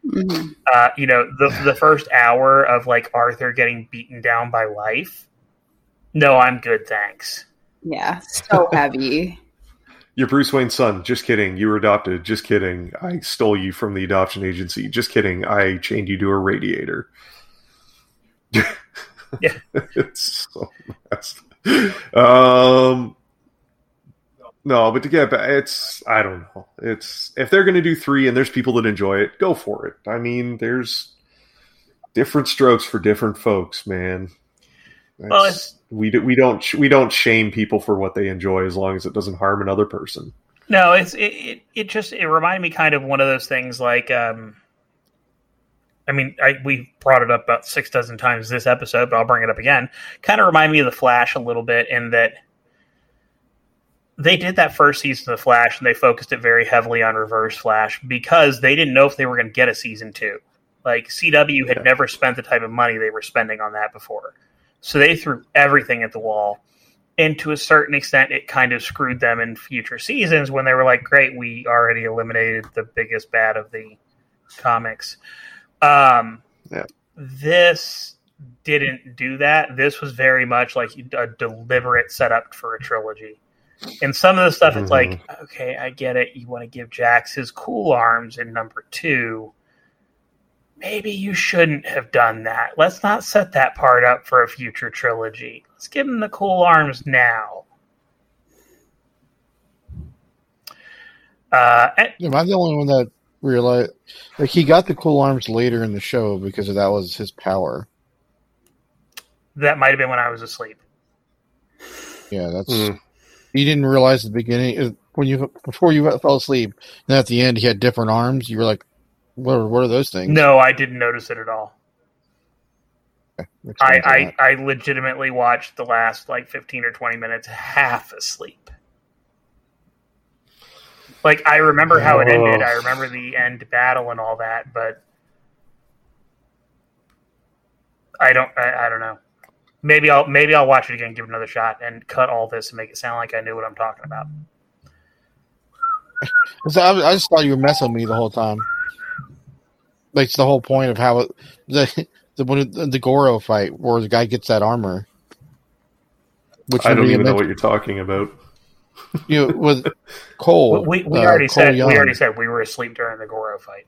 Mhm. Uh, you know, the the first hour of like Arthur getting beaten down by life. No, I'm good, thanks. Yeah, so heavy. You're Bruce Wayne's son. Just kidding. You were adopted. Just kidding. I stole you from the adoption agency. Just kidding. I chained you to a radiator. Yeah. it's so messed. Um, no, but to get back, it's I don't know. It's if they're going to do three and there's people that enjoy it, go for it. I mean, there's different strokes for different folks, man. Well, we do, we don't we don't shame people for what they enjoy as long as it doesn't harm another person. No, it's it, it, it just it reminded me kind of one of those things like um I mean, I we brought it up about six dozen times this episode, but I'll bring it up again. Kind of remind me of the Flash a little bit in that they did that first season of the Flash and they focused it very heavily on Reverse Flash because they didn't know if they were going to get a season two. Like CW had Yeah. never spent the type of money they were spending on that before, so they threw everything at the wall. And to a certain extent, it kind of screwed them in future seasons when they were like, "Great, we already eliminated the biggest bad of the comics." Um, Yeah. This didn't do that. This was very much like a deliberate setup for a trilogy. And some of the stuff, it's like, okay, I get it. You want to give Jax his cool arms in number two. Maybe you shouldn't have done that. Let's not set that part up for a future trilogy. Let's give him the cool arms now. Uh, and- Am I the only one that realized like he got the cool arms later in the show because that was his power? that might have been when I was asleep. Yeah, that's Mm. You didn't realize at the beginning when you before you fell asleep, and at the end he had different arms. You were like, "What? Are, what are those things?" No, I didn't notice it at all. I, Explains a I, lot. I legitimately watched the last like 15 or 20 minutes half asleep. Like, I remember how it ended. I remember the end battle and all that, but I don't, I, I don't know. Maybe I'll, maybe I'll watch it again, give it another shot, and cut all this and make it sound like I knew what I'm talking about. So I, I just thought you were messing with me the whole time. Like it's the whole point of how it, the the when it- the Goro fight where the guy gets that armor. Which I don't nobody even know what you're talking about. you know, with Cole. we we uh, already Cole said Young. we already said we were asleep during the Goro fight,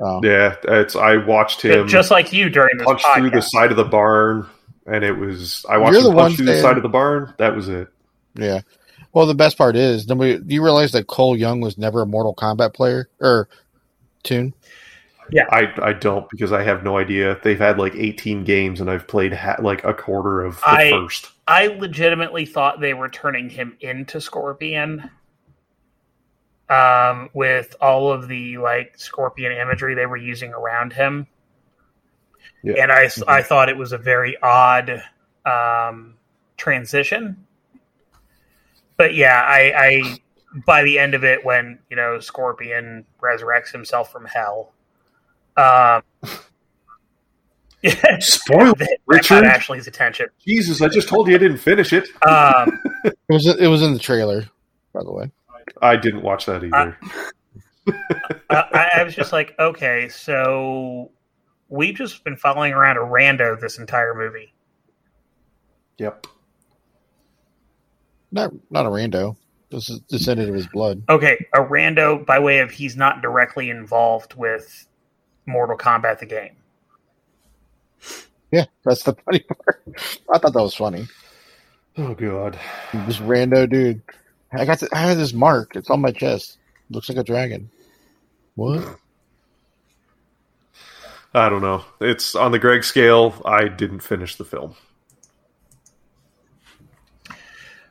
Oh. Yeah, it's I watched him just like you during this punch through the side of the barn, and it was I watched You're him the one punch through the side of the barn. That was it. Yeah. Well, the best part is, nobody. Do you realize that Cole Young was never a Mortal Kombat player or tune? Yeah, I I don't because I have no idea. They've had like 18 games, and I've played ha- like a quarter of the I- first. I legitimately thought they were turning him into Scorpion. Um, with all of the like Scorpion imagery they were using around him, Yeah. and I I thought it was a very odd um, transition. But yeah, I, I by the end of it, when you know Scorpion resurrects himself from hell, um, yeah, Spoil, that, that Richard. got Ashley's attention. Jesus! I just told you I didn't finish it. Um, It was. It was in the trailer, by the way. I didn't watch that either. I, I was just like, okay, so we've just been following around a rando this entire movie. Yep. Not not a rando. This is descendant of his blood. Okay, a rando by way of he's not directly involved with Mortal Kombat the game. Yeah, that's the funny part. I thought that was funny. Oh god. This rando dude. I got the, I have this mark. It's on my chest. Looks like a dragon. What? I don't know. It's on the Greg scale. I didn't finish the film.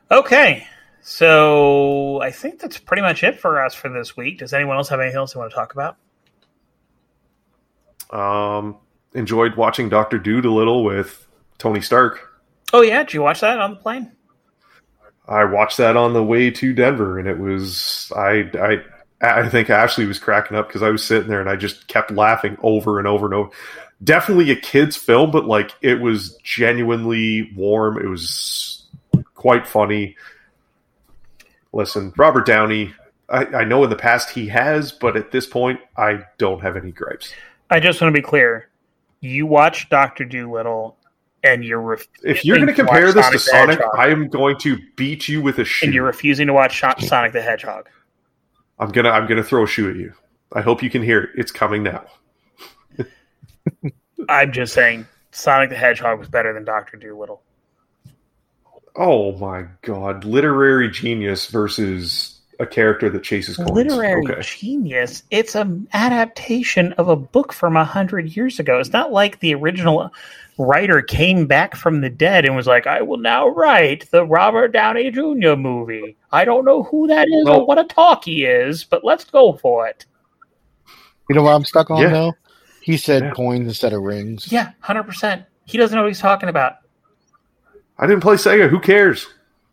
Okay, so I think that's pretty much it for us for this week. Does anyone else have anything else they want to talk about? Um, enjoyed watching Doctor Dolittle with Tony Stark. Oh yeah, did you watch that on the plane? I watched that on the way to Denver, and it was I I I think Ashley was cracking up because I was sitting there and I just kept laughing over and over and over. Definitely a kids' film, but like it was genuinely warm. It was quite funny. Listen, Robert Downey. I, I know in the past he has, but at this point, I don't have any gripes. I just want to be clear. You watch Doctor Dolittle, and you're ref- If you're going to to compare this to Sonic the Sonic. I am going to beat you with a shoe. and you're refusing to watch Sonic the Hedgehog. I'm gonna I'm gonna throw a shoe at you. I hope you can hear it. It's coming now. I'm just saying, Sonic the Hedgehog was better than Doctor Dolittle. Oh my god! Literary genius versus a character that chases coins. Literary Okay. genius. It's an adaptation of a book from a hundred years ago. It's not like the original writer came back from the dead and was like, "I will now write the Robert Downey Jr. movie." I don't know who that is Well- or what a talkie is, but let's go for it. You know what I'm stuck on Yeah. though? He said Yeah. coins instead of rings. Yeah, hundred percent. He doesn't know what he's talking about. I didn't play Sega. Who cares?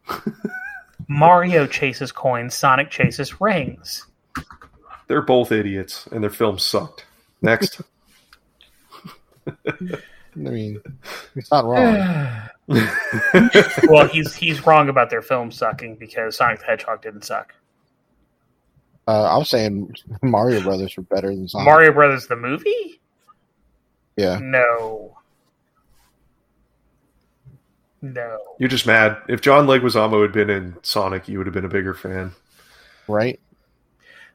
Mario chases coins. Sonic chases rings. They're both idiots, and their films sucked. Next. I mean, he's not wrong. well, he's he's wrong about their film sucking because Sonic the Hedgehog didn't suck. Uh, I was saying Mario Brothers were better than Sonic. Mario Brothers the movie? Yeah, No. No. You're just mad. If John Leguizamo had been in Sonic, you would have been a bigger fan. right.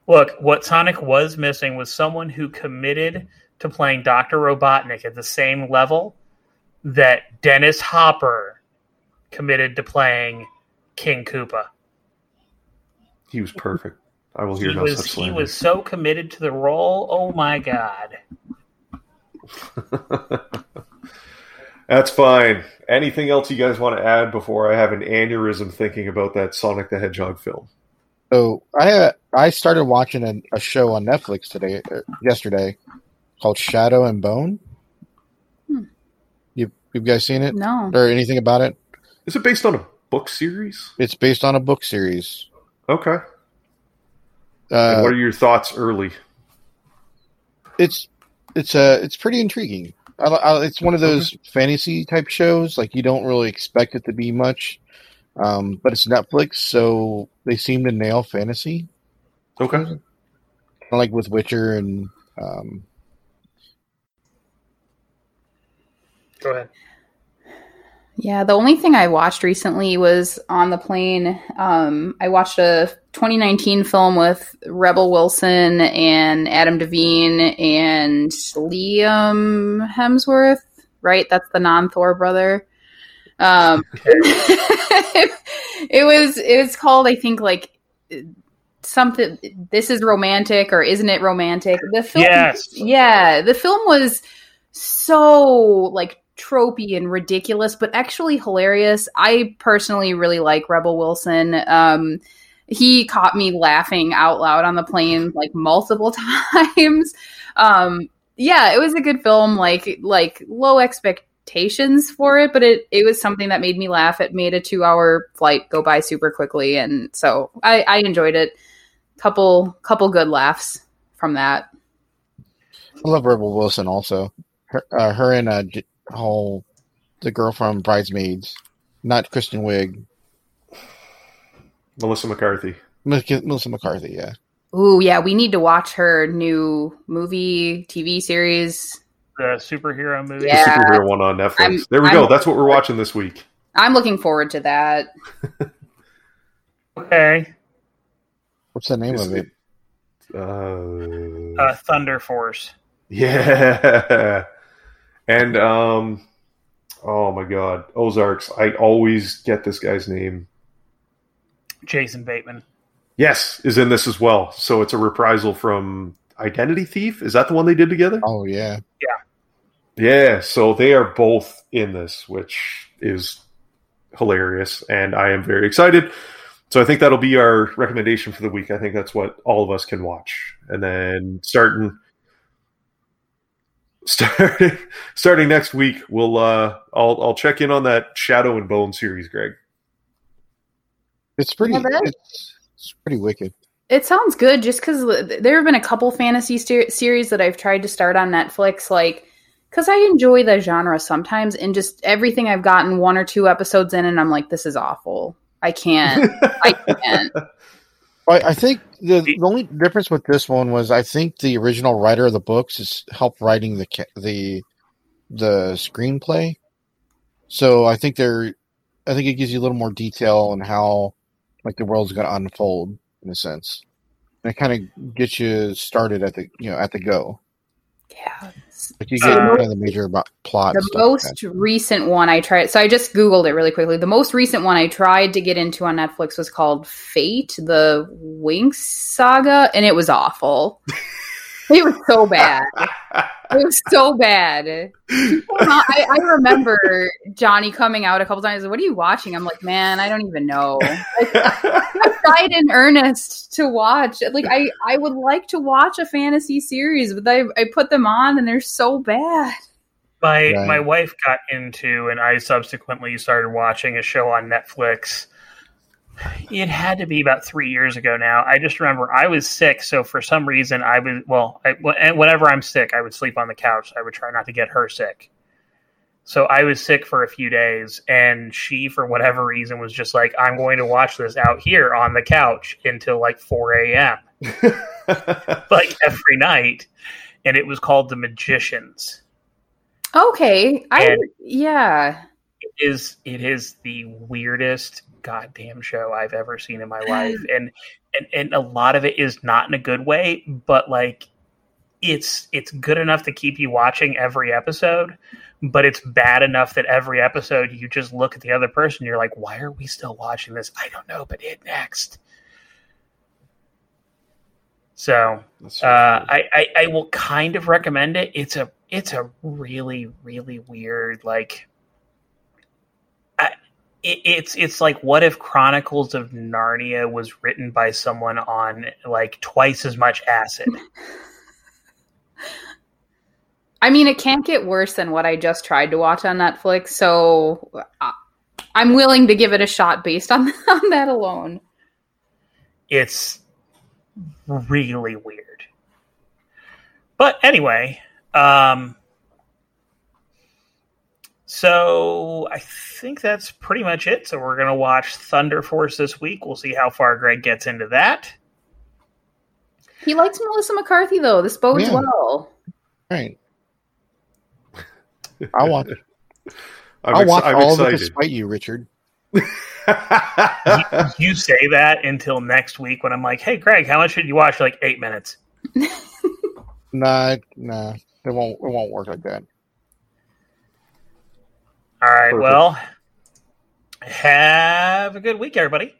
Look, what Sonic was missing was someone who committed to playing Dr. Robotnik at the same level that Dennis Hopper committed to playing King Koopa. He was perfect. I will hear He no was such he slander. was so committed to the role. Oh my god. That's fine. Anything else you guys want to add before I have an aneurysm thinking about that Sonic the Hedgehog film? So I uh, I started watching a, a show on Netflix today, uh, yesterday, called Shadow and Bone. Hmm. You you guys seen it No. or anything about it? Is it based on a book series? It's based on a book series. Okay. Uh, what are your thoughts early? it's it's uh it's pretty intriguing. I, I, it's one of those fantasy type shows. Like you don't really expect it to be much, um, but it's Netflix, so they seem to nail fantasy. Okay. Kinda like with Witcher and um, Go ahead. Yeah, the only thing I watched recently was on the plane. Um, I watched a 2019 film with Rebel Wilson and Adam DeVine and Liam Hemsworth. Right, that's the non-Thor brother. Um, it was it was called I think like something. This is romantic or isn't it romantic? The film, Yes. yeah, the film was so like tropey and ridiculous, but actually hilarious. I personally really like Rebel Wilson. Um, he caught me laughing out loud on the plane like multiple times. Um, yeah, it was a good film. Like like low expectations for it, but it it was something that made me laugh. It made a two hour flight go by super quickly, and so I, I enjoyed it. Couple couple good laughs from that. I love Rebel Wilson also. Her, uh, her and uh, J- whole the girl from Bridesmaids, not Kristen Wiig, Melissa McCarthy. Melissa Melissa McCarthy. Yeah, Ooh, yeah, we need to watch her new movie, TV series. The superhero movie. Yeah. The superhero one on Netflix. I'm- there we I'm- go. That's what we're watching this week. I'm looking forward to that. Okay. What's the name Is of it? Uh, Uh, Thunder Force. yeah. And um oh my god, Ozarks. I always get this guy's name. Jason Bateman. Yes, is in this as well. So it's a reprisal from Identity Thief. Is that the one they did together? Oh yeah. Yeah, yeah. so they are both in this, which is hilarious, and I am very excited. So I think that'll be our recommendation for the week. I think that's what all of us can watch, and then starting starting starting next week, we'll uh, I'll I'll check in on that Shadow and Bone series, Greg. It's pretty. Yeah, that- it's, it's pretty wicked. It sounds good just because there have been a couple fantasy ser- series that I've tried to start on Netflix, like because I enjoy the genre sometimes, and just everything I've gotten one or two episodes in, and I'm like, this is awful. I can't. I can't. I, I think the, the only difference with this one was I think the original writer of the books is helped writing the the the screenplay. So I think they're I think it gives you a little more detail on how like the world's going to unfold in a sense. And it kind of gets you started at the you know at the go. Yeah. Like you get um, the kind of the major about plot. The most recent one I tried, so I just Googled it really quickly. The most recent one I tried to get into on Netflix was called Fate, the Winx saga, and it was awful. it was so bad. It was so bad. I, I remember Johnny coming out a couple times. What are you watching? I'm like, man, I don't even know. Like, I tried in earnest to watch. Like, I, I would like to watch a fantasy series, but I, I put them on and they're so bad. My Right. my wife got into, and I subsequently started watching a show on Netflix. It had to be about three years ago now. I just remember I was sick, so for some reason I was well. I, whenever I'm sick, I would sleep on the couch. I would try not to get her sick. So I was sick for a few days, and she, for whatever reason, was just like, "I'm going to watch this out here on the couch until like 4 a.m. like every night." And it was called The Magicians. Okay. I And- yeah. Is it is the weirdest goddamn show I've ever seen in my life, and and and a lot of it is not in a good way, but like it's it's good enough to keep you watching every episode, but it's bad enough that every episode you just look at the other person, you're like, why are we still watching this? I don't know, but hit next. So uh, I, I I will kind of recommend it. It's a it's a really really weird like. It, it's it's like what if Chronicles of Narnia was written by someone on like twice as much acid. I mean, it can't get worse than what I just tried to watch on Netflix, so uh, I'm willing to give it a shot based on, on that alone. it's really weird. But anyway, um, so I think that's pretty much it. So we're gonna watch Thunder Force this week. We'll see how far Greg gets into that. He likes Melissa McCarthy, though. This bodes Yeah. well. Right. I'll watch. I'm, I'll ex- watch I'm all of it excited. despite you, Richard. You say that until next week when I'm like, "Hey, Greg, how much did you watch?" Like eight minutes. Nah, nah, it won't. It won't work like that. All right. Perfect. Well, have a good week, everybody.